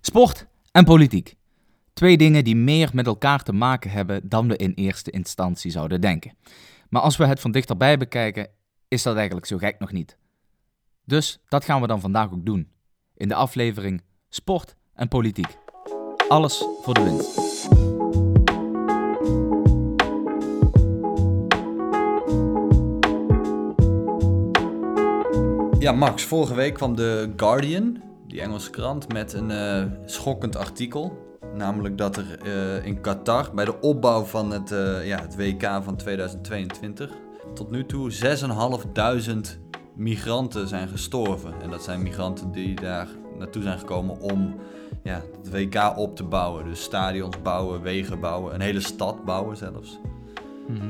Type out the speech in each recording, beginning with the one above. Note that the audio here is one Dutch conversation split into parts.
Sport en politiek. Twee dingen die meer met elkaar te maken hebben dan we in eerste instantie zouden denken. Maar als we het van dichterbij bekijken, is dat eigenlijk zo gek nog niet. Dus dat gaan we dan vandaag ook doen. In de aflevering Sport en Politiek. Alles voor de winst. Ja, Max, vorige week kwam de Guardian, die Engelse krant, met een eh, schokkend artikel. Namelijk dat er eh, in Qatar, bij de opbouw van het, eh, ja, het WK van 2022, tot nu toe 6.500 migranten zijn gestorven. En dat zijn migranten die daar naartoe zijn gekomen om ja, het WK op te bouwen. Dus stadions bouwen, wegen bouwen, een hele stad bouwen zelfs.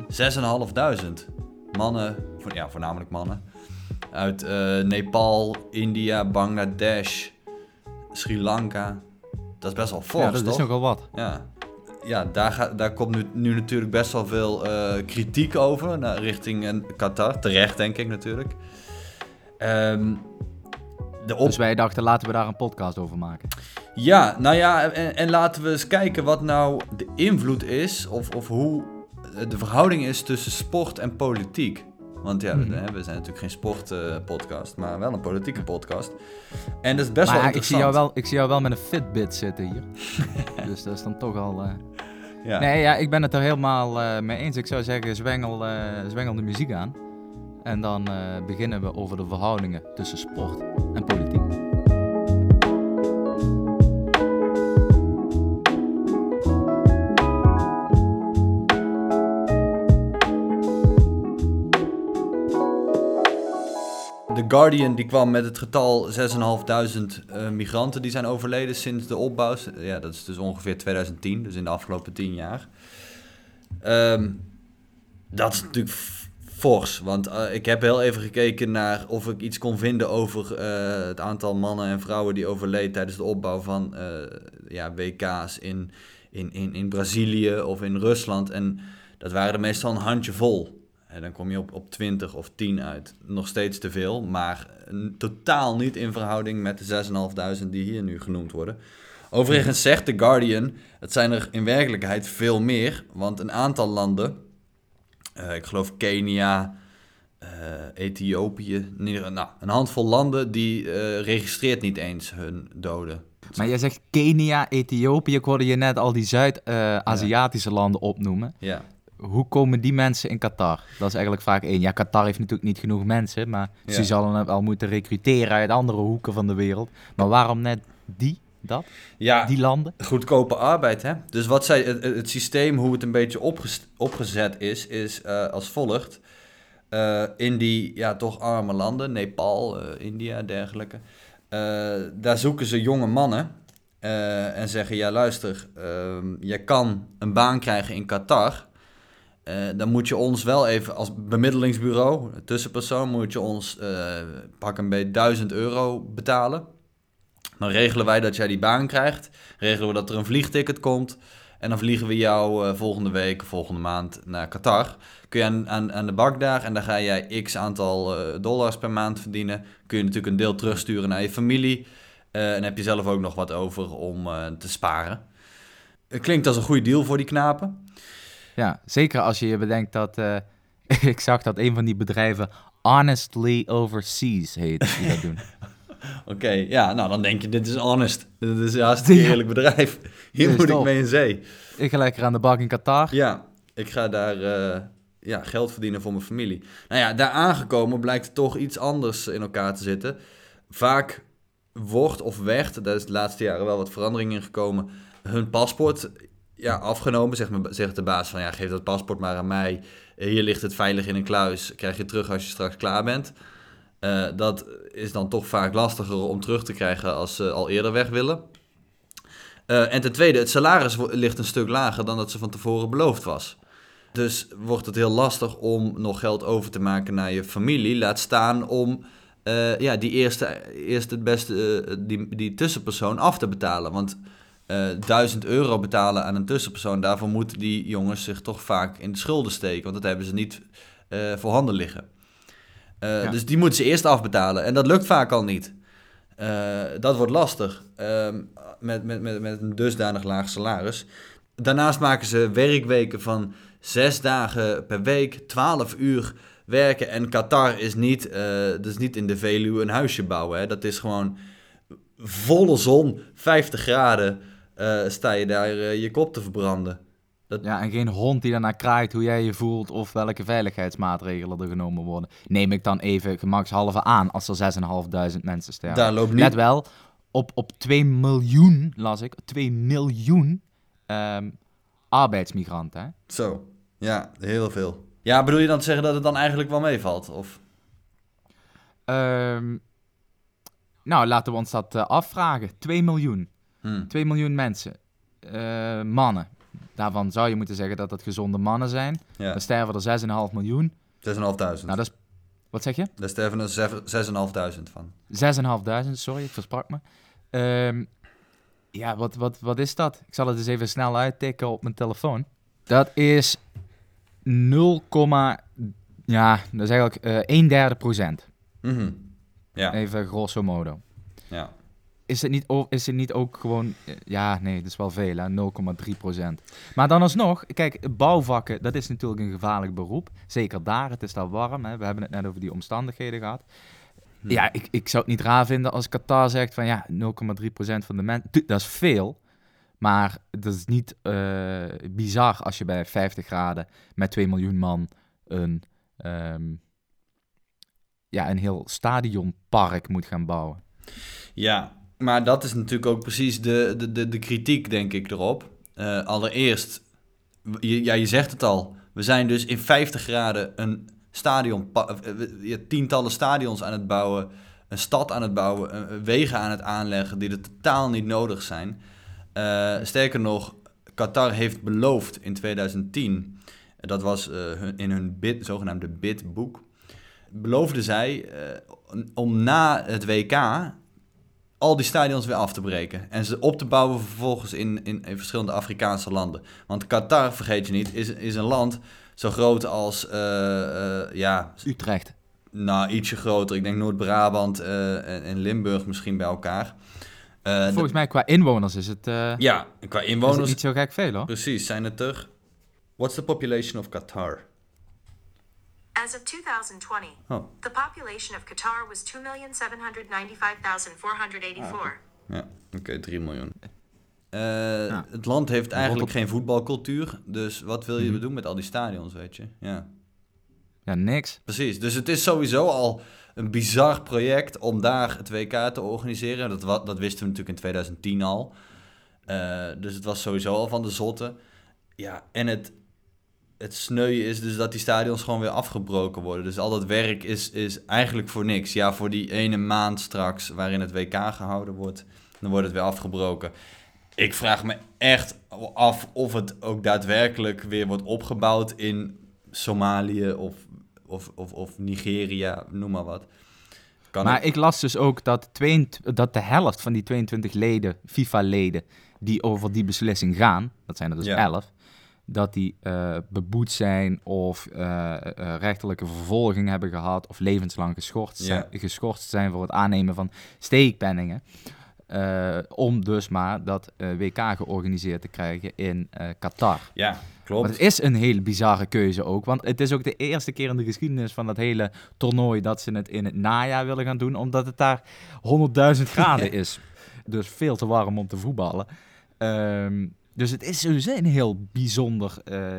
6.500 mannen, ja, voornamelijk mannen, uit eh, Nepal, India, Bangladesh, Sri Lanka. Dat is best wel fors, ja, dat toch? is nogal wat. Ja, ja daar, ga, daar komt nu, nu natuurlijk best wel veel eh, kritiek over naar, richting eh, Qatar. Terecht, denk ik natuurlijk. Ehm, de op... Dus wij dachten, laten we daar een podcast over maken. Ja, nou ja, en, en laten we eens kijken wat nou de invloed is, of, of hoe de verhouding is tussen sport en politiek. Want ja, Mhm. we, we zijn natuurlijk geen sportpodcast, maar wel een politieke podcast. En dat is best maar wel ja, ik, zie interessant. jou wel, ik zie jou wel met een Fitbit zitten hier. dus dat is dan toch al... eh, Ja. Nee, ja, ik ben het er helemaal eh, mee eens. Ik zou zeggen, zwengel, eh, zwengel de muziek aan. En dan beginnen we over de verhoudingen tussen sport en politiek. The Guardian die kwam met het getal 6.500 eh, migranten die zijn overleden sinds de opbouw. Ja, dat is dus ongeveer 2010, dus in de afgelopen 10 jaar. Ehm, dat is natuurlijk fors, want eh, ik heb heel even gekeken naar of ik iets kon vinden over eh, het aantal mannen en vrouwen die overleed tijdens de opbouw van ja, WK's in, in, in, in Brazilië of in Rusland. En dat waren er meestal een handjevol. En dan kom je op, op 20 of 10 uit. Nog steeds te veel, maar n- totaal niet in verhouding met de 6.500 die hier nu genoemd worden. Overigens zegt The Guardian, het zijn er in werkelijkheid veel meer, want een aantal landen, eh, ik geloof Kenia, eh, Ethiopië, nou, een handvol landen, die eh, registreert niet eens hun doden. Maar jij zegt Kenia, Ethiopië. Ik hoorde je net al die Zuid-Aziatische landen opnoemen. Ja. Hoe komen die mensen in Qatar? Dat is eigenlijk vaak één. Ja, Qatar heeft natuurlijk niet genoeg mensen, maar Ja. ze zullen wel moeten recruteren uit andere hoeken van de wereld. Maar waarom net die, dat, Ja, die landen? goedkope arbeid, hè? Dus wat zij, het, het systeem, hoe het een beetje opges- opgezet is, is eh, als volgt. Eh, in die ja, toch arme landen, Nepal, eh, India, dergelijke. eh, daar zoeken ze jonge mannen en zeggen: Ja, luister, ehm, je kan een baan krijgen in Qatar. Eh, dan moet je ons wel even als bemiddelingsbureau, tussenpersoon, moet je ons eh, pak een beetje 1000 euro betalen. Dan regelen wij dat jij die baan krijgt. Regelen we dat er een vliegticket komt. En dan vliegen we jou eh, volgende week, volgende maand naar Qatar. Kun je aan, aan, de bak daar en dan ga jij x aantal dollars per maand verdienen. Kun je natuurlijk een deel terugsturen naar je familie. En heb je zelf ook nog wat over om te sparen. Het klinkt als een goede deal voor die knapen. Ja, zeker als je je bedenkt dat... eh, ik zag dat een van die bedrijven Honestly Overseas heet, die dat doen. Oké, ja, nou dan denk je, dit is honest. Dit is een hartstikke Ja. eerlijk bedrijf. Hier Dit moet ik top. mee in zee. Ik ga lekker aan de bak in Qatar. Ja, ik ga daar eh, ja, geld verdienen voor mijn familie. Nou ja, daar aangekomen blijkt toch iets anders in elkaar te zitten. Vaak wordt of werd, daar is de laatste jaren wel wat verandering in gekomen, hun paspoort ja, afgenomen. Zegt, me- zegt de baas van, ja, geef dat paspoort maar aan mij. Eh, Hier ligt het veilig in een kluis, krijg je terug als je straks klaar bent. Eh, dat is dan toch vaak lastiger om terug te krijgen als ze al eerder weg willen. Eh, en ten tweede, het salaris ligt een stuk lager dan dat ze van tevoren beloofd was. Dus wordt het heel lastig om nog geld over te maken naar je familie. Laat staan om ja, die eerste, het beste, die, die tussenpersoon af te betalen. Want eh 1000 euro betalen aan een tussenpersoon, daarvoor moeten die jongens zich toch vaak in de schulden steken. Want dat hebben ze niet eh voorhanden liggen. Eh, Ja. Dus die moeten ze eerst afbetalen. En dat lukt vaak al niet. Dat wordt lastig ehm, met, met, met, met een dusdanig laag salaris. Daarnaast maken ze werkweken van zes dagen per week, 12 uur werken. En Qatar is niet, uh, dus niet in de Veluwe een huisje bouwen. Hè. Dat is gewoon volle zon, 50 graden, uh, sta je daar je kop te verbranden. Dat... Ja, en geen hond die daarna kraait hoe jij je voelt of welke veiligheidsmaatregelen er genomen worden. Neem ik dan even gemakshalve aan als er 6.500 mensen sterven. Daar loopt niet... Let wel, op, op 2 miljoen, las ik, 2 miljoen um, arbeidsmigranten. Hè? Zo, ja, heel veel. Ja, bedoel je dan te zeggen dat het dan eigenlijk wel meevalt? Of? Um, nou, laten we ons dat uh, afvragen. 2 miljoen. Hmm. 2 miljoen mensen. Uh, mannen. Daarvan zou je moeten zeggen dat dat gezonde mannen zijn. Ja. Dan sterven er 6,5 miljoen. 6.500. Nou, dat is... Wat zeg je? Daar sterven er 6.500 van. 6.500, sorry, ik versprak me. Um, ja, wat, wat, wat is dat? Ik zal het eens even snel uittikken op mijn telefoon. Dat is 0, ja, dat is eigenlijk uh, 1 derde procent. Mm -hmm. Ja. Even grosso modo. Ja is het niet, is het niet ook gewoon... Eh, ja, nee, dat is wel veel, hè. 0,3 procent. Maar dan alsnog, kijk, bouwvakken, dat is natuurlijk een gevaarlijk beroep. Zeker daar, het is daar warm, hè. We hebben het net over die omstandigheden gehad. Hm. Ja, ik, ik zou het niet raar vinden als Qatar zegt van ja, 0,3 procent van de mensen... Dat is veel, maar dat is niet uh, bizar als je bij 50 graden met 2 miljoen man een... Um, ja, een heel stadionpark moet gaan bouwen. Ja, maar dat is natuurlijk ook precies de, de, de, de kritiek, denk ik, erop. Uh, allereerst, je, ja, je zegt het al. We zijn dus in 50 graden een stadion, uh, tientallen stadions aan het bouwen, een stad aan het bouwen, uh, wegen aan het aanleggen die er totaal niet nodig zijn. sterker nog, Qatar heeft beloofd in 2010, dat was in hun bid, zogenaamde bidboek, beloofden zij om na het WK al die stadions weer af te breken. En ze op te bouwen vervolgens in, in, in verschillende Afrikaanse landen. Want Qatar, vergeet je niet, is, is een land zo groot als... Uh, uh, ja, Utrecht. Nou, ietsje groter. Ik denk Noord-Brabant uh, en, en, Limburg misschien bij elkaar. Volgens mij qua inwoners is het... ja, qua inwoners... Is het niet zo gek veel, hoor. Precies, zijn het er... What's the population of Qatar? As of 2020, oh. the population of Qatar was 2,795,484. Ah, ja, oké, okay, 3 miljoen. Uh, ja. Het land heeft eigenlijk geen voetbalcultuur. Dus wat wil je mm -hmm. doen met al die stadions, weet je? Ja. ja, niks. Precies. Dus het is sowieso al een bizar project om daar het WK te organiseren. Dat, dat wisten we natuurlijk in 2010 al. Uh, dus het was sowieso al van de zotte. Ja, en het, het sneu is dus dat die stadions gewoon weer afgebroken worden. Dus al dat werk is, is eigenlijk voor niks. Ja, voor die ene maand straks waarin het WK gehouden wordt, dan wordt het weer afgebroken. Ik vraag me echt af of het ook daadwerkelijk weer wordt opgebouwd in Somalië of, of, of, of Nigeria, noem maar wat. Kan maar ik... las dus ook dat, twee, dat de helft van die 22 leden, FIFA-leden, die over die beslissing gaan, dat zijn er dus 11, dat die uh, beboet zijn of uh, rechterlijke vervolging hebben gehad of levenslang geschorst, zijn, geschorst zijn voor het aannemen van steekpenningen. om dus maar dat WK georganiseerd te krijgen in Qatar. Ja, klopt. Maar het is een hele bizarre keuze ook, want het is ook de eerste keer in de geschiedenis van dat hele toernooi dat ze het in het najaar willen gaan doen, omdat het daar 100.000 graden is. Dus veel te warm om te voetballen. Um, dus het is sowieso een heel bijzonder uh,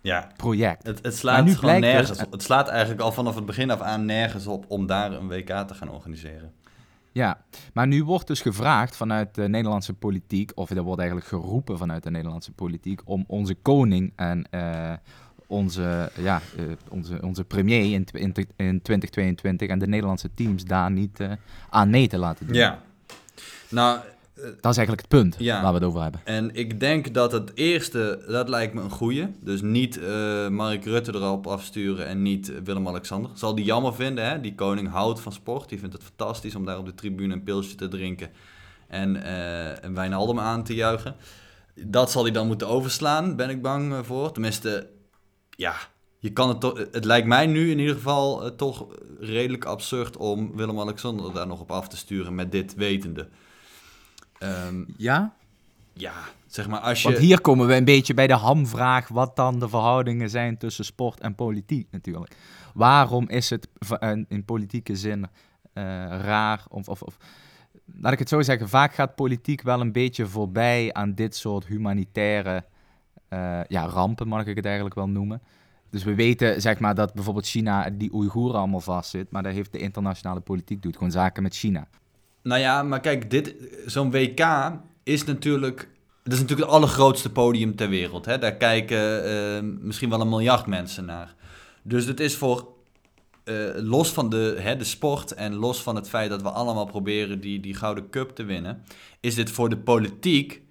ja. project. Het, het slaat nu gewoon nergens dus, op. Het slaat eigenlijk al vanaf het begin af aan nergens op om daar een WK te gaan organiseren. Ja, maar nu wordt dus gevraagd vanuit de Nederlandse politiek, of er wordt eigenlijk geroepen vanuit de Nederlandse politiek, om onze koning en uh, onze, ja, uh, onze, onze premier in, in, in, 2022 en de Nederlandse teams daar niet uh, aan mee te laten doen. Ja, nou, dat is eigenlijk het punt waar we het over hebben. En ik denk dat het eerste, dat lijkt me een goeie. Dus niet uh, Mark Rutte erop afsturen en niet Willem-Alexander. Zal die jammer vinden, hè? Die koning houdt van sport. Die vindt het fantastisch om daar op de tribune een pilsje te drinken. En, uh, en Wijnaldum aan te juichen. Dat zal hij dan moeten overslaan, ben ik bang voor. Tenminste, ja, je kan het toch, het lijkt mij nu in ieder geval eh, toch redelijk absurd om Willem-Alexander daar nog op af te sturen met dit wetende. Ehm, ja? Ja, zeg maar als je... Want hier komen we een beetje bij de hamvraag wat dan de verhoudingen zijn tussen sport en politiek natuurlijk. Waarom is het in politieke zin uh, raar of, of, of laat ik het zo zeggen, vaak gaat politiek wel een beetje voorbij aan dit soort humanitaire uh, ja, rampen, mag ik het eigenlijk wel noemen. Dus we weten zeg maar, dat bijvoorbeeld China die Oeigoeren allemaal vastzit, maar daar heeft de internationale politiek doet gewoon zaken met China. Nou ja, maar kijk, dit, zo'n WK is natuurlijk, dat is natuurlijk het allergrootste podium ter wereld. Hè? Daar kijken uh, misschien wel een miljard mensen naar. Dus het is voor, uh, los van de, hè, de sport en los van het feit dat we allemaal proberen die, die gouden cup te winnen, is dit voor de politiek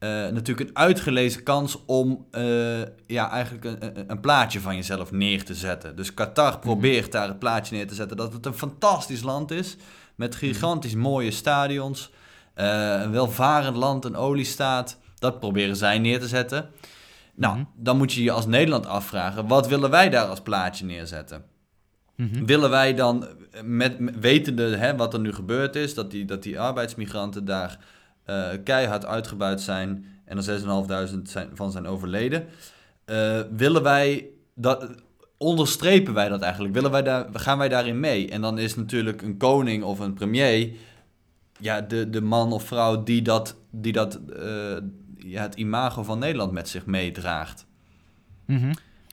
uh, natuurlijk een uitgelezen kans om uh, ja, eigenlijk een, een, plaatje van jezelf neer te zetten. Dus Qatar mhm. probeert daar het plaatje neer te zetten dat het een fantastisch land is. Met mhm. gigantisch mooie stadions. Uh, een welvarend land, een oliestaat. Dat proberen zij neer te zetten. Nou, mhm. dan moet je je als Nederland afvragen: wat willen wij daar als plaatje neerzetten? Willen wij dan, met, wetende hè, wat er nu gebeurd is, dat die, dat die arbeidsmigranten daar uh, keihard uitgebuit zijn en er 6.500 zijn, van zijn overleden. Uh, willen wij dat, onderstrepen wij dat eigenlijk? Willen wij daar, gaan wij daarin mee? En dan is natuurlijk een koning of een premier ja, de, de man of vrouw die dat, die dat uh, ja, het imago van Nederland met zich meedraagt. Mm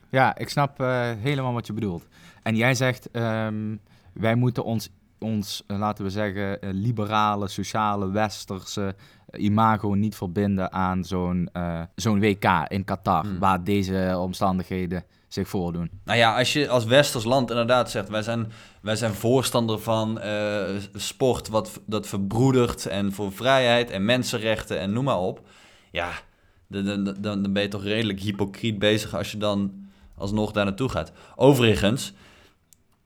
Ja, ik snap uh, helemaal wat je bedoelt. En jij zegt, um, wij moeten ons ons, eh, laten we zeggen, eh, liberale, sociale, westerse eh, imago niet verbinden aan zo'n zo'n WK in Qatar, hmm. waar deze omstandigheden zich voordoen. Nou ja, als je als westers land inderdaad zegt, wij zijn, wij zijn voorstander van sport wat dat verbroedert en voor vrijheid en mensenrechten en noem maar op. Ja, dan, dan, dan ben je toch redelijk hypocriet bezig als je dan alsnog daar naartoe gaat. Overigens,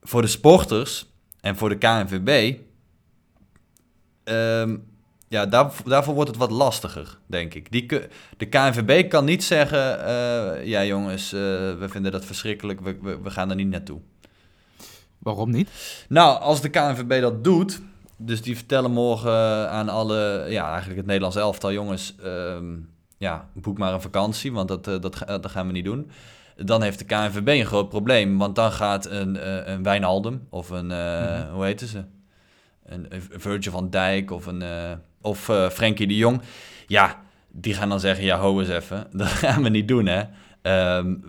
voor de sporters en voor de KNVB, ehm, ja, daar, daarvoor wordt het wat lastiger, denk ik. Die, de KNVB kan niet zeggen, uh, ja jongens, uh, we vinden dat verschrikkelijk, we, we, we, gaan er niet naartoe. Waarom niet? Nou, als de KNVB dat doet, dus die vertellen morgen aan alle, ja, eigenlijk het Nederlands elftal, jongens, uh, ja, boek maar een vakantie, want dat, uh, dat, dat gaan we niet doen dan heeft de KNVB een groot probleem. Want dan gaat een, een Wijnaldum of een, uh, hoe heet ze? Een, Virgil van Dijk of, een, uh, of Frenkie de Jong. Ja, die gaan dan zeggen, ja, ho eens even. Dat gaan we niet doen, hè. Um,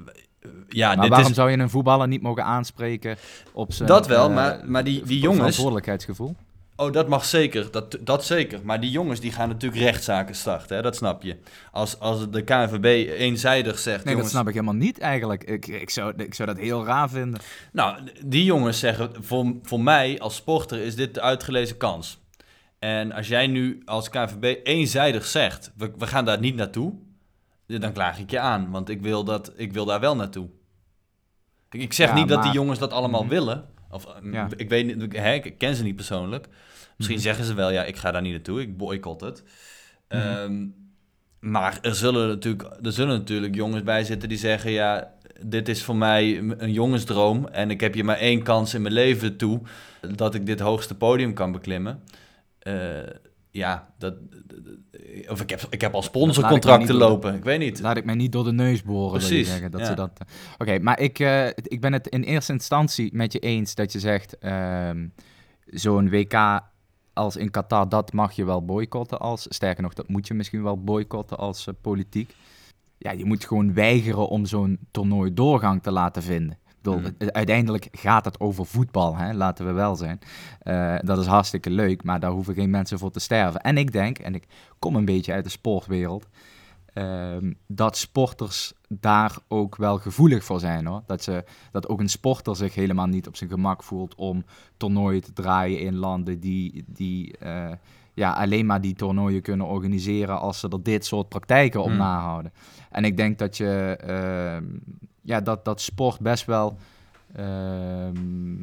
ja, maar waarom zou je een voetballer niet mogen aanspreken op zijn... Dat wel, maar, maar die, die jongens... Verantwoordelijkheidsgevoel? Oh, dat mag zeker. Dat, dat zeker. Maar die jongens die gaan natuurlijk rechtszaken starten. Hè? Dat snap je. Als, als de KNVB eenzijdig zegt... Nee, dat snap ik helemaal niet eigenlijk. Ik, ik, zou, ik zou dat heel raar vinden. Nou, die jongens zeggen... Voor, voor mij als sporter is dit de uitgelezen kans. En als jij nu als KNVB eenzijdig zegt... We, we gaan daar niet naartoe... Dan klaag ik je aan. Want ik wil, dat, ik wil daar wel naartoe. Ik zeg niet dat die jongens dat allemaal mhm. willen... Of, Ik weet hè, ik ken ze niet persoonlijk. Misschien mhm. zeggen ze wel, ja, ik ga daar niet naartoe, ik boycott het. Mhm. Ehm, maar er zullen, natuurlijk, er zullen natuurlijk jongens bij zitten die zeggen, ja, dit is voor mij een jongensdroom en ik heb je maar één kans in mijn leven toe dat ik dit hoogste podium kan beklimmen. Uh, ja, dat, of ik heb, ik heb al sponsorcontracten lopen. ik weet niet. Laat ik mij niet door de neus boren. Precies. Zeggen, dat ze dat. Eh, oké, maar ik, uh, ik ben het in eerste instantie met je eens dat je zegt: uh, zo'n WK als in Qatar, dat mag je wel boycotten als. Sterker nog, dat moet je misschien wel boycotten als uh, politiek. Ja, je moet gewoon weigeren om zo'n toernooi doorgang te laten vinden. Hmm. Uiteindelijk gaat het over voetbal, hè? laten we wel zijn. Uh, dat is hartstikke leuk, maar daar hoeven geen mensen voor te sterven. En ik denk, en ik kom een beetje uit de sportwereld, uh, dat sporters daar ook wel gevoelig voor zijn. Hoor. Dat, ze, dat ook een sporter zich helemaal niet op zijn gemak voelt om toernooien te draaien in landen die, die uh, ja, alleen maar die toernooien kunnen organiseren als ze er dit soort praktijken op hmm. nahouden. En ik denk dat je ehm, ja, dat, dat sport best wel ehm,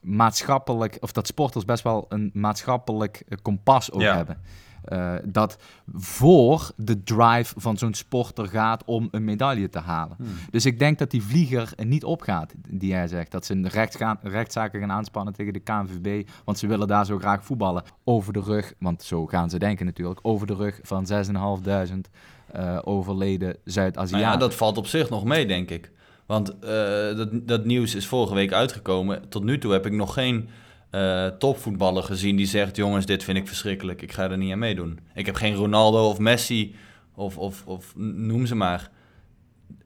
maatschappelijk, of dat sporters best wel een maatschappelijk kompas ook hebben. Uh, dat voor de drive van zo'n sporter gaat om een medaille te halen. Hmm. Dus ik denk dat die vlieger niet opgaat, die jij zegt. Dat ze rechts gaan, rechtszaken gaan aanspannen tegen de KNVB, want ze willen daar zo graag voetballen. Over de rug, want zo gaan ze denken natuurlijk, over de rug van 6.500 uh, overleden Zuid-Aziaten. Nou ja, dat valt op zich nog mee, denk ik. Want uh, dat, dat nieuws is vorige week uitgekomen. Tot nu toe heb ik nog geen uh, topvoetballer gezien die zegt: Jongens, dit vind ik verschrikkelijk, ik ga er niet aan meedoen. Ik heb geen Ronaldo of Messi of, of, of noem ze maar.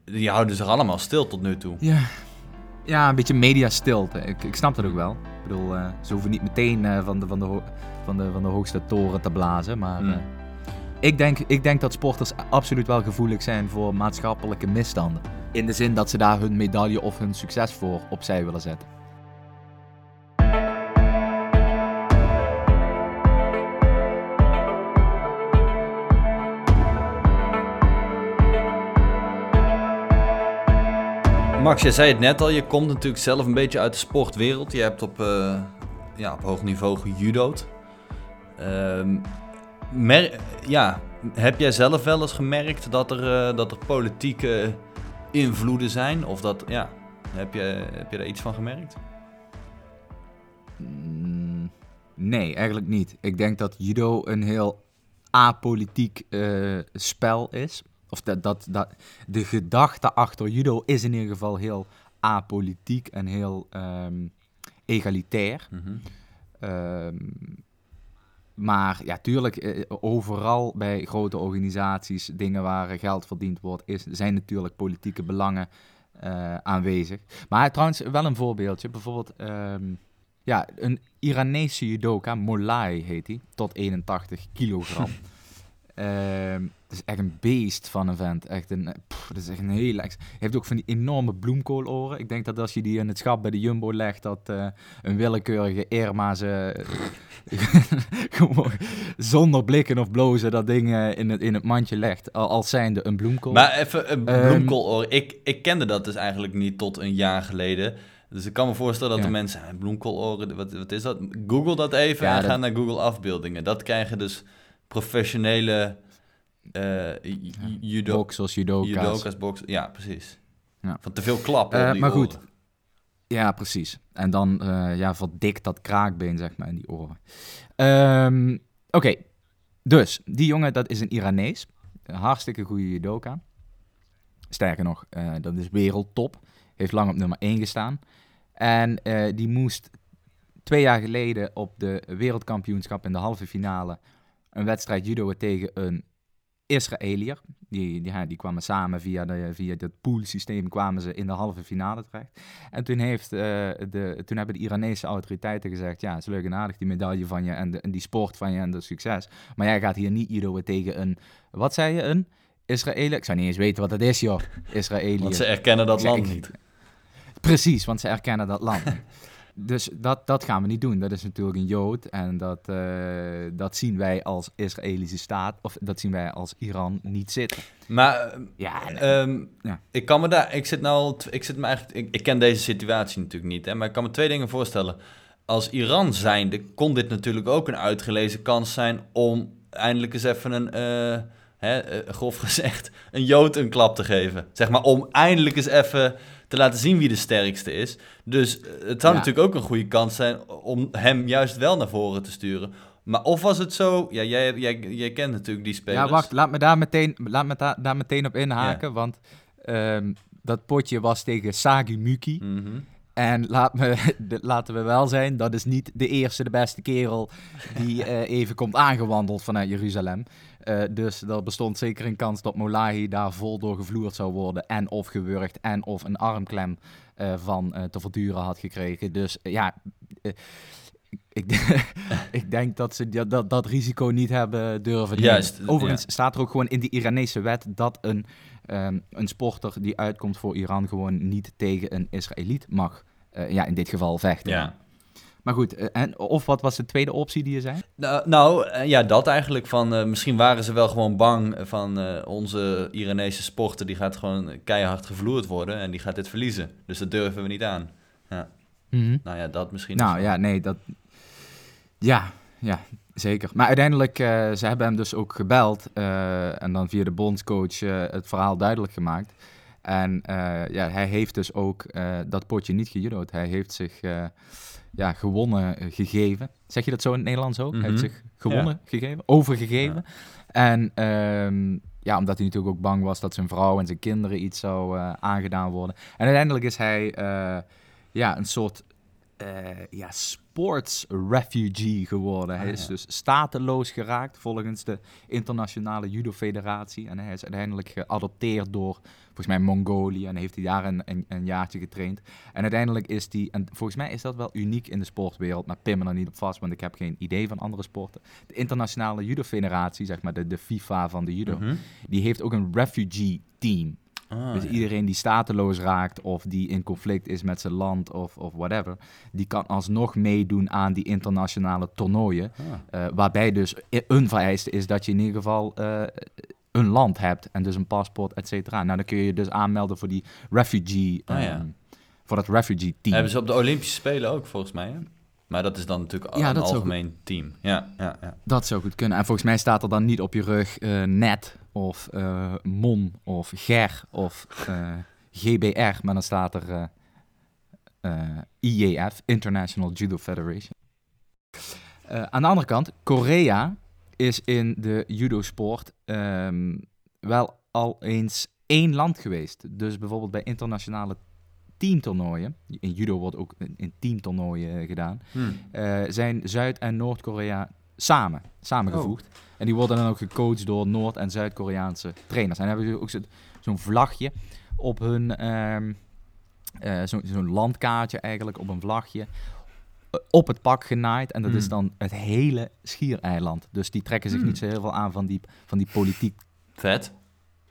Die houden zich allemaal stil tot nu toe. Ja, ja een beetje mediastilte. Ik, ik snap dat ook wel. Ik bedoel, uh, ze hoeven niet meteen uh, van, de, van, de van, de, van de hoogste toren te blazen. Maar mm. ik, denk, ik denk dat sporters absoluut wel gevoelig zijn voor maatschappelijke misstanden. In de zin dat ze daar hun medaille of hun succes voor opzij willen zetten. Max, je zei het net al, je komt natuurlijk zelf een beetje uit de sportwereld. Je hebt op, uh, ja, op hoog niveau gejudo'd. Uh, ja, heb jij zelf wel eens gemerkt dat er, uh, dat er politieke invloeden zijn? Of dat, ja, heb je, heb je daar iets van gemerkt? Mm, nee, eigenlijk niet. Ik denk dat judo een heel apolitiek spel is. Of dat, dat, dat, de gedachte achter judo is in ieder geval heel apolitiek en heel um, egalitair. Mhm. Ehm, maar ja, tuurlijk, eh, overal bij grote organisaties, dingen waar geld verdiend wordt, is, zijn natuurlijk politieke belangen uh, aanwezig. Maar trouwens, wel een voorbeeldje. Bijvoorbeeld, um, ja, een Iranese judoka, Molai heet hij, tot 81 kilogram. um, Het is echt een beest van een vent. Echt een, pff, dat is echt een heel Hij heeft ook van die enorme bloemkooloren. Ik denk dat als je die in het schap bij de Jumbo legt, dat uh, een willekeurige Irma ze gewoon zonder blikken of blozen dat ding uh, in, het, in het mandje legt. Als zijnde een bloemkool. Maar even een um, bloemkooloor. Ik, ik kende dat dus eigenlijk niet tot een jaar geleden. Dus ik kan me voorstellen dat ja. de mensen, bloemkooloren, wat, wat is dat? Google dat even ja, en dat... ga naar Google afbeeldingen. Dat krijgen dus professionele uh, judo, boxers, judoka's. Judoka's, box, ja, precies. Ja. Van te veel klappen uh, Maar goed. Ja, precies. En dan uh, ja, verdikt dat kraakbeen, zeg maar, in die oren. Um, Oké, okay. dus die jongen, dat is een Iranees. Een hartstikke goede judoka. Sterker nog, uh, dat is wereldtop. Heeft lang op nummer 1 gestaan. En uh, die moest twee jaar geleden op de wereldkampioenschap in de halve finale een wedstrijd judo tegen een Israëliër. Die, die, die kwamen samen via, de, via het poolsysteem kwamen ze in de halve finale terecht. En toen, heeft, uh, de, toen hebben de Iranese autoriteiten gezegd... ja, het is leuk en aardig die medaille van je en, de, en die sport van je en de succes. Maar jij gaat hier niet judo tegen een... Wat zei je? Een Israëli? Ik zou niet eens weten wat dat is, joh. Israëliër. Want ze erkennen dat land niet. Precies, want ze erkennen dat land. dus dat, dat gaan we niet doen. Dat is natuurlijk een Jood en dat, uh, dat zien wij als Israëlische staat, of dat zien wij als Iran niet zitten. Maar ja, um, ja. ik kan me daar, ik zit nou, ik zit me eigenlijk, ik, ik, ken deze situatie natuurlijk niet, hè, maar ik kan me twee dingen voorstellen. Als Iran zijnde kon dit natuurlijk ook een uitgelezen kans zijn om eindelijk eens even een, uh, hè, uh, grof gezegd, een Jood een klap te geven. Zeg maar om eindelijk eens even te laten zien wie de sterkste is. Dus eh, het zou natuurlijk ook een goede kans zijn om hem juist wel naar voren te sturen. Maar of was het zo, ja, jij, jij, jij kent natuurlijk die spelers. Ja, wacht, laat me daar meteen, laat me da daar meteen op inhaken, want um, dat potje was tegen Sagi Muki. Mm -hmm. En laat me, laten we wel zijn, dat is niet de eerste, de beste kerel die uh, even komt aangewandeld vanuit Jeruzalem. Uh, dus er bestond zeker een kans dat Molahi daar vol door gevloerd zou worden. En of gewurgd en of een armklem uh, van te verduren had gekregen. Dus ja, ik, ik, denk dat ze dat, dat, risico niet hebben durven Juist, Overigens staat er ook gewoon in die Iranese wet dat een, um, een sporter die uitkomt voor Iran gewoon niet tegen een Israëliet mag ja, in dit geval vechten. Ja. Maar goed, en, of wat was de tweede optie die je zei? Nou, nou uh, ja, dat eigenlijk van misschien waren ze wel gewoon bang van onze Iranese sporter, die gaat gewoon keihard gevloerd worden en die gaat dit verliezen. Dus dat durven we niet aan. Ja. Mm -hmm. Nou ja, dat misschien. Nou ja, nee, dat. Ja, ja. Zeker. Maar uiteindelijk, uh, ze hebben hem dus ook gebeld en dan via de bondscoach het verhaal duidelijk gemaakt. En ja, hij heeft dus ook dat potje niet gejudo'd. Hij heeft zich ja, gewonnen gegeven. Zeg je dat zo in het Nederlands ook? Hij heeft mhm. zich gewonnen gegeven, overgegeven. En ehm, ja, omdat hij natuurlijk ook bang was dat zijn vrouw en zijn kinderen iets zou uh, aangedaan worden. En uiteindelijk is hij uh, ja, een soort uh, ja, sports refugee geworden. hij ah, is dus stateloos geraakt volgens de Internationale Judo Federatie. En hij is uiteindelijk geadopteerd door, volgens mij, Mongolië. En heeft hij daar een, een, een, jaartje getraind. En uiteindelijk is hij, en volgens mij is dat wel uniek in de sportwereld, maar pin me er niet op vast, want ik heb geen idee van andere sporten. De Internationale Judo Federatie, zeg maar de, de FIFA van de judo, mhm. die heeft ook een refugee team. Ah, dus iedereen die stateloos raakt of die in conflict is met zijn land of, of whatever, die kan alsnog meedoen aan die internationale toernooien. Ah. Uh, waarbij dus een vereiste is dat je in ieder geval uh, een land hebt en dus een paspoort, et cetera. Nou, dan kun je je dus aanmelden voor die refugee, ah, ja. Ehm, voor dat refugee team. Hebben ze op de Olympische Spelen ook volgens mij, hè? Maar dat is dan natuurlijk ja, een algemeen team. Ja, ja, ja. Dat zou goed kunnen. En volgens mij staat er dan niet op je rug uh, net of uh, MON of GER of uh, GBR, maar dan staat er IJF, International Judo Federation. aan de andere kant, Korea is in de judo-sport um, wel al eens één land geweest. Dus bijvoorbeeld bij internationale teamtoernooien, in judo wordt ook in teamtoernooien gedaan, hmm. uh, zijn Zuid- en Noord-Korea samen, samengevoegd. Oh. En die worden dan ook gecoacht door Noord- en Zuid-Koreaanse trainers. En dan hebben ze ook zo'n vlagje op hun, um, uh, zo'n landkaartje eigenlijk, op een vlagje, eh, op het pak genaaid. En dat is hmm. dan het hele schiereiland. Dus die trekken zich hmm. niet zo heel veel aan van die, van die politiek. Vet.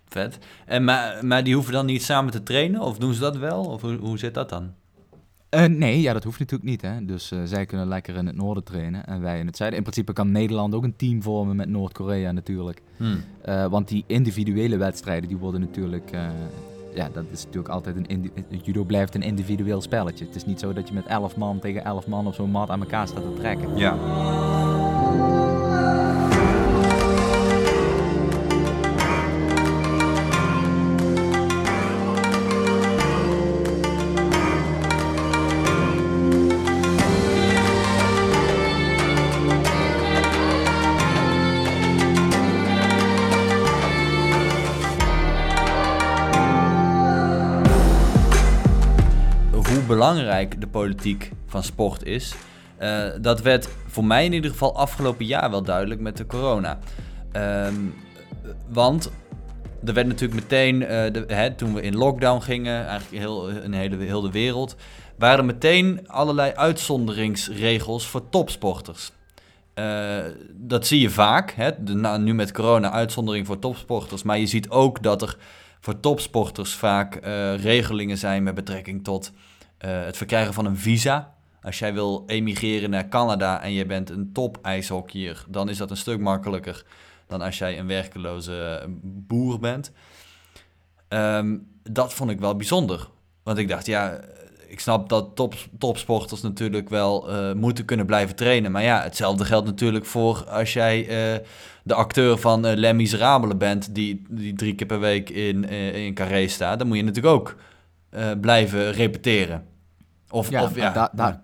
Vet. En, maar, maar die hoeven dan niet samen te trainen? Of doen ze dat wel? Of hoe, hoe zit dat dan? Uh, nee, ja, dat hoeft natuurlijk niet. Hè. Dus uh, zij kunnen lekker in het noorden trainen en wij in het zuiden. In principe kan Nederland ook een team vormen met Noord-Korea natuurlijk. Hmm. Uh, want die individuele wedstrijden, die worden natuurlijk... ja, dat is natuurlijk altijd een... Judo blijft een individueel spelletje. Het is niet zo dat je met 11 man tegen 11 man op zo'n mat aan elkaar staat te trekken. Ja. Belangrijk de politiek van sport is. Uh, dat werd voor mij in ieder geval afgelopen jaar wel duidelijk met de corona. Um, want er werd natuurlijk meteen, de, hè, toen we in lockdown gingen, eigenlijk heel, een hele, heel de wereld, waren er meteen allerlei uitzonderingsregels voor topsporters. Uh, dat zie je vaak, hè? De, nu met corona uitzondering voor topsporters, maar je ziet ook dat er voor topsporters vaak regelingen zijn met betrekking tot uh, het verkrijgen van een visa. Als jij wil emigreren naar Canada en je bent een top ijshockeyer, dan is dat een stuk makkelijker dan als jij een werkeloze boer bent. Um, dat vond ik wel bijzonder. Want ik dacht, ja, ik snap dat top, topsporters natuurlijk wel uh, moeten kunnen blijven trainen. Maar ja, hetzelfde geldt natuurlijk voor als jij uh, de acteur van uh, Les bent, die, die drie keer per week in, in Carré staat. Dan moet je natuurlijk ook uh, blijven repeteren. Of, ja, of, ja. daar,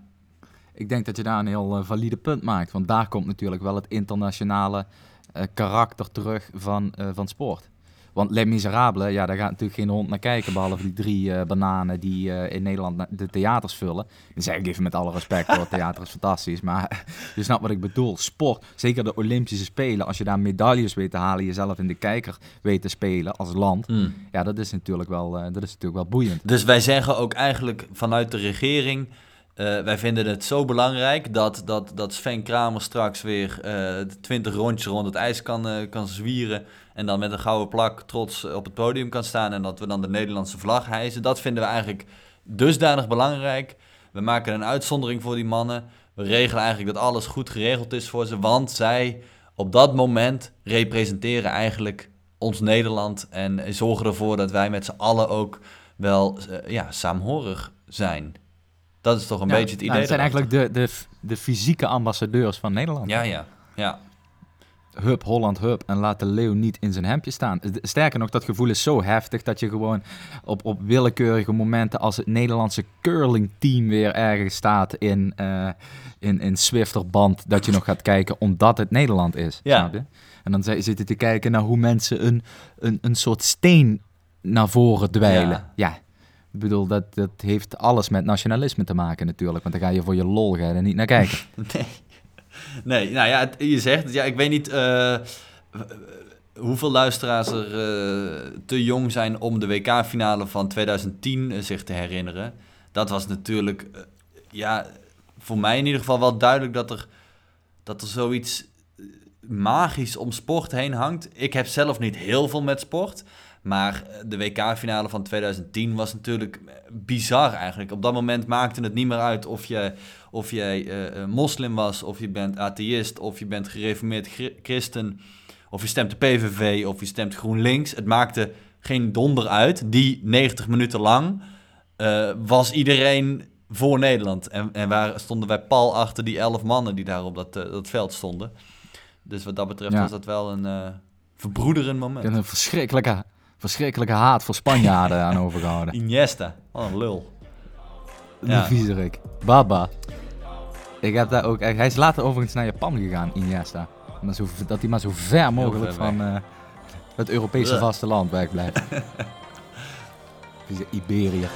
ik denk dat je daar een heel uh, valide punt maakt. Want daar komt natuurlijk wel het internationale uh, karakter terug van, van sport. Want Les Miserables, ja, daar gaat natuurlijk geen hond naar kijken, behalve die drie uh, bananen die uh, in Nederland de theaters vullen. Zeg ik even met alle respect, hoor, theater is fantastisch, maar je snapt wat ik bedoel. Sport, zeker de Olympische Spelen, als je daar medailles weet te halen, jezelf in de kijker weet te spelen als land, mm. ja, dat is, natuurlijk wel, uh, dat is natuurlijk wel boeiend. Dus wij zeggen ook eigenlijk vanuit de regering, uh, wij vinden het zo belangrijk dat, dat, dat Sven Kramer straks weer uh, rondjes rond het ijs kan, uh, kan zwieren. En dan met een gouden plak trots op het podium kan staan. En dat we dan de Nederlandse vlag hijsen. Dat vinden we eigenlijk dusdanig belangrijk. We maken een uitzondering voor die mannen. We regelen eigenlijk dat alles goed geregeld is voor ze. Want zij op dat moment representeren eigenlijk ons Nederland. En zorgen ervoor dat wij met z'n allen ook wel ja, saamhorig zijn. Dat is toch een beetje het idee. Nou, het zijn eigenlijk de, de, de fysieke ambassadeurs van Nederland. Ja, ja. Ja. Hup, Holland, hup. En laat de leeuw niet in zijn hemdje staan. Sterker nog, dat gevoel is zo heftig dat je gewoon op, op willekeurige momenten als het Nederlandse curlingteam weer ergens staat in, uh, in, in Swifterband, dat je nog gaat kijken omdat het Nederland is. Ja. Snap je? En dan zitten te kijken naar hoe mensen een, een, een soort steen naar voren dweilen. Ja. ja. Ik bedoel, dat, dat heeft alles met nationalisme te maken natuurlijk. Want dan ga je voor je lol gaan en niet naar kijken. Nee. Nee, nou ja, je zegt, ja, ik weet niet eh, hoeveel luisteraars er eh, te jong zijn om de WK-finale van 2010 eh, zich te herinneren. Dat was natuurlijk, ja, voor mij in ieder geval wel duidelijk dat er, dat er zoiets magisch om sport heen hangt. Ik heb zelf niet heel veel met sport. Maar de WK-finale van 2010 was natuurlijk bizar eigenlijk. Op dat moment maakte het niet meer uit of je of jij eh, eh, moslim was, of je bent atheïst, of je bent gereformeerd chri- christen, of je stemt de PVV, of je stemt GroenLinks. Het maakte geen donder uit. Die 90 minuten lang eh, was iedereen voor Nederland. En, en waar stonden wij pal achter die 11 mannen die daar op dat, dat veld stonden. Dus wat dat betreft Ja. was dat wel een verbroederend moment. Een verschrikkelijke, verschrikkelijke haat voor Spanjaarden aan overgehouden. Iniesta, wat een lul. Die Ja. viezerik. Baba. Ik heb daar ook, hij is later overigens naar Japan gegaan, Iniesta. Maar zo, dat hij maar zo ver mogelijk ver van eh, het Europese vasteland wegblijft. Vieze Iberië.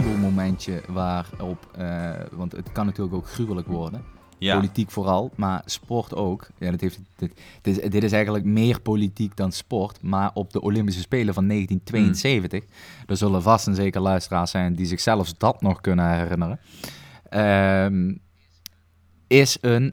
Gruwelmomentje waarop, eh, want het kan natuurlijk ook gruwelijk worden. Ja, Politiek vooral, maar sport ook. Ja, dat heeft, dit, dit, is, dit is eigenlijk meer politiek dan sport. Maar op de Olympische Spelen van 1972, er zullen vast en zeker luisteraars zijn die zich zelfs dat nog kunnen herinneren. ehm, is een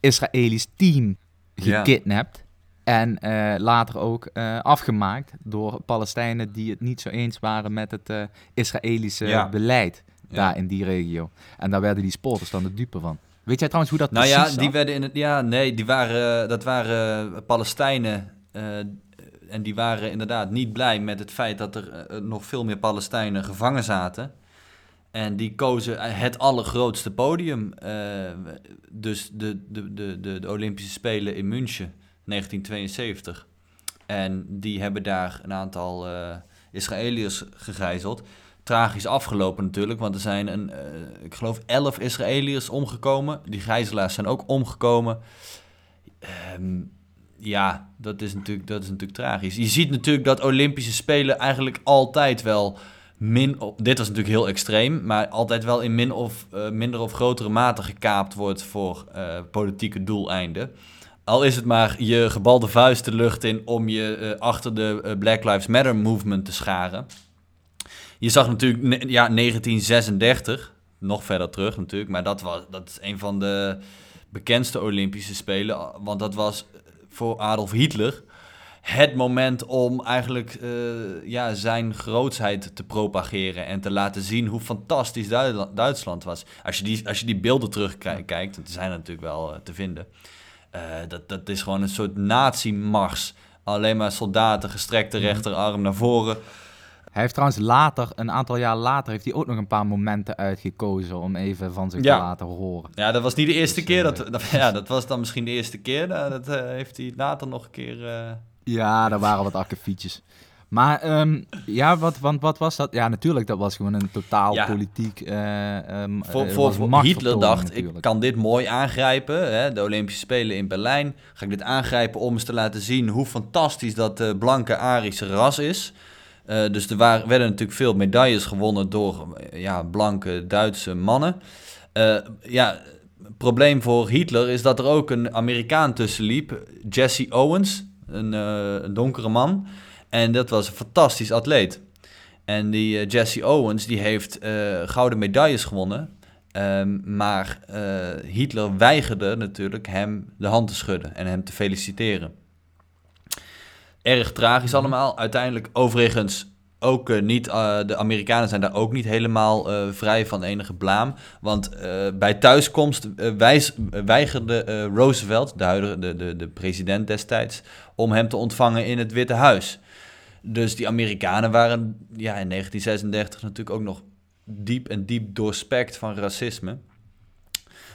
Israëlisch team gekidnapt. En eh, later ook eh, afgemaakt door Palestijnen die het niet zo eens waren met het eh, Israëlische Ja. beleid Ja. daar in die regio. En daar werden die sporters dan de dupe van. Weet jij trouwens hoe dat Nou ja, precies die zat? werden in het. Ja, nee, die waren, dat waren Palestijnen. en die waren inderdaad niet blij met het feit dat er nog veel meer Palestijnen gevangen zaten. En die kozen het allergrootste podium. dus de, de, de, de, de Olympische Spelen in München, 1972. En die hebben daar een aantal eh Israëliërs gegijzeld. Tragisch afgelopen natuurlijk, want er zijn, een, eh, ik geloof, elf Israëliërs omgekomen. Die gijzelaars zijn ook omgekomen. Ehm, ja, dat is, natuurlijk, dat is natuurlijk tragisch. Je ziet natuurlijk dat Olympische Spelen eigenlijk altijd wel min... Op, dit was natuurlijk heel extreem, maar altijd wel in min of, eh, minder of grotere mate gekaapt wordt voor politieke doeleinden. Al is het maar je gebalde vuist de lucht in om je eh, achter de eh, Black Lives Matter movement te scharen. Je zag natuurlijk ja, 1936, nog verder terug natuurlijk, maar dat, was, dat is een van de bekendste Olympische Spelen. Want dat was voor Adolf Hitler het moment om eigenlijk eh, ja, zijn grootsheid te propageren en te laten zien hoe fantastisch Duitsland, was. Als je die, als je die beelden terugkijkt, want die zijn er natuurlijk wel eh, te vinden. Eh, dat, dat is gewoon een soort nazi-mars. Alleen maar soldaten, gestrekte rechterarm naar voren. Hij heeft trouwens later, een aantal jaar later, heeft hij ook nog een paar momenten uitgekozen om even van zich Ja. te laten horen. Ja, dat was niet de eerste Dus, keer. eh, Dat, dat- ja, dat was dan misschien de eerste keer. Nou, Dat eh, heeft hij later nog een keer... Ja, er waren wat akkefietjes. Maar ehm, ja, wat, want wat was dat? Ja, natuurlijk, dat was gewoon een totaal Ja. politiek... eh, ehm, Voor, eh, voor, Hitler dacht, natuurlijk. ik kan dit mooi aangrijpen. Hè, de Olympische Spelen in Berlijn. Ga ik dit aangrijpen om eens te laten zien hoe fantastisch dat eh, blanke Arische ras is. Dus er waren, werden natuurlijk veel medailles gewonnen door ja, blanke Duitse mannen. Ja, probleem voor Hitler is dat er ook een Amerikaan tussen liep. Jesse Owens, een, een donkere man. En dat was een fantastisch atleet. En die eh, Jesse Owens die heeft eh, gouden medailles gewonnen. Ehm, maar eh, Hitler weigerde natuurlijk hem de hand te schudden en hem te feliciteren. Erg tragisch allemaal. Uiteindelijk overigens ook uh, niet, uh, de Amerikanen zijn daar ook niet helemaal vrij van enige blaam. Want bij thuiskomst wijs, weigerde Roosevelt, de, huidige, de, de, de president destijds, om hem te ontvangen in het Witte Huis. Dus die Amerikanen waren ja, in 1936 natuurlijk ook nog diep en diep doorspekt van racisme.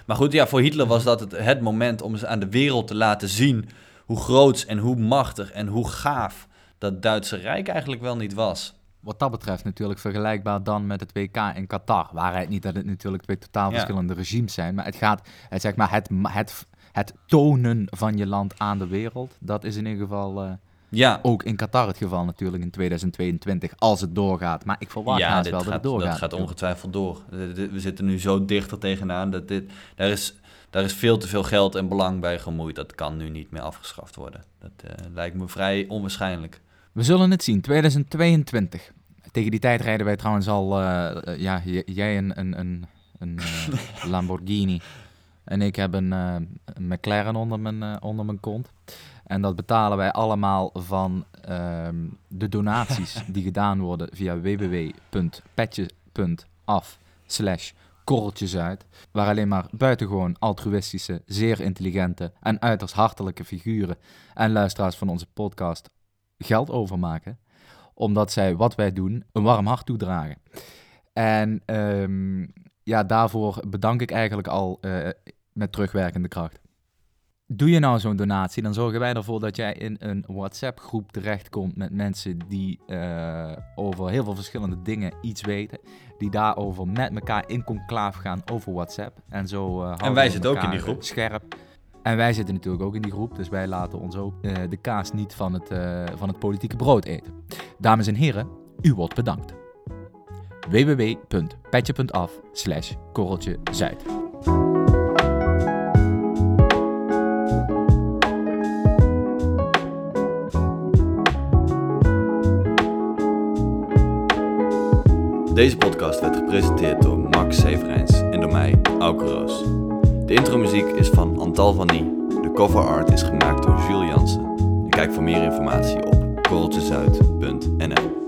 Maar goed, ja, voor Hitler was dat het, het moment om ze aan de wereld te laten zien hoe groot en hoe machtig en hoe gaaf dat Duitse Rijk eigenlijk wel niet was. Wat dat betreft natuurlijk vergelijkbaar dan met het WK in Qatar. Waarheid niet dat het natuurlijk twee totaal verschillende regimes zijn, maar het gaat, het, zeg maar, het, het, het tonen van je land aan de wereld, dat is in ieder geval... Uh, ja. Ook in Qatar het geval natuurlijk in 2022, als het doorgaat. Maar ik verwacht ja, wel dat het doorgaat. dat gaat ongetwijfeld door. We zitten nu zo dichter tegenaan dat dit... Daar is, daar is veel te veel geld en belang bij gemoeid. Dat kan nu niet meer afgeschaft worden. Dat uh, lijkt me vrij onwaarschijnlijk. We zullen het zien, 2022. Tegen die tijd rijden wij trouwens al, uh, ja, jij een, een, een, een Lamborghini en ik heb een, een McLaren onder mijn, onder mijn kont. En dat betalen wij allemaal van ehm, de donaties die gedaan worden via www.petje.af slash korreltjesuit. Waar alleen maar buitengewoon altruïstische, zeer intelligente en uiterst hartelijke figuren en luisteraars van onze podcast geld overmaken. Omdat zij wat wij doen een warm hart toedragen. En ehm, ja, daarvoor bedank ik eigenlijk al uh, met terugwerkende kracht. Doe je nou zo'n donatie, dan zorgen wij ervoor dat jij in een WhatsApp-groep terechtkomt met mensen die uh, over heel veel verschillende dingen iets weten. Die daarover met elkaar in conclaaf gaan over WhatsApp. En zo uh, En wij zitten ook in die groep. Scherp. En wij zitten natuurlijk ook in die groep, dus wij laten ons ook uh, de kaas niet van het, van het politieke brood eten. Dames en heren, u wordt bedankt. www.petje.af slash korreltje Deze podcast werd gepresenteerd door Max Severijns en door mij, Auke Roos. De intromuziek is van Antal van Nie. De cover art is gemaakt door Jules Jansen. En kijk voor meer informatie op korreltjezuid.nl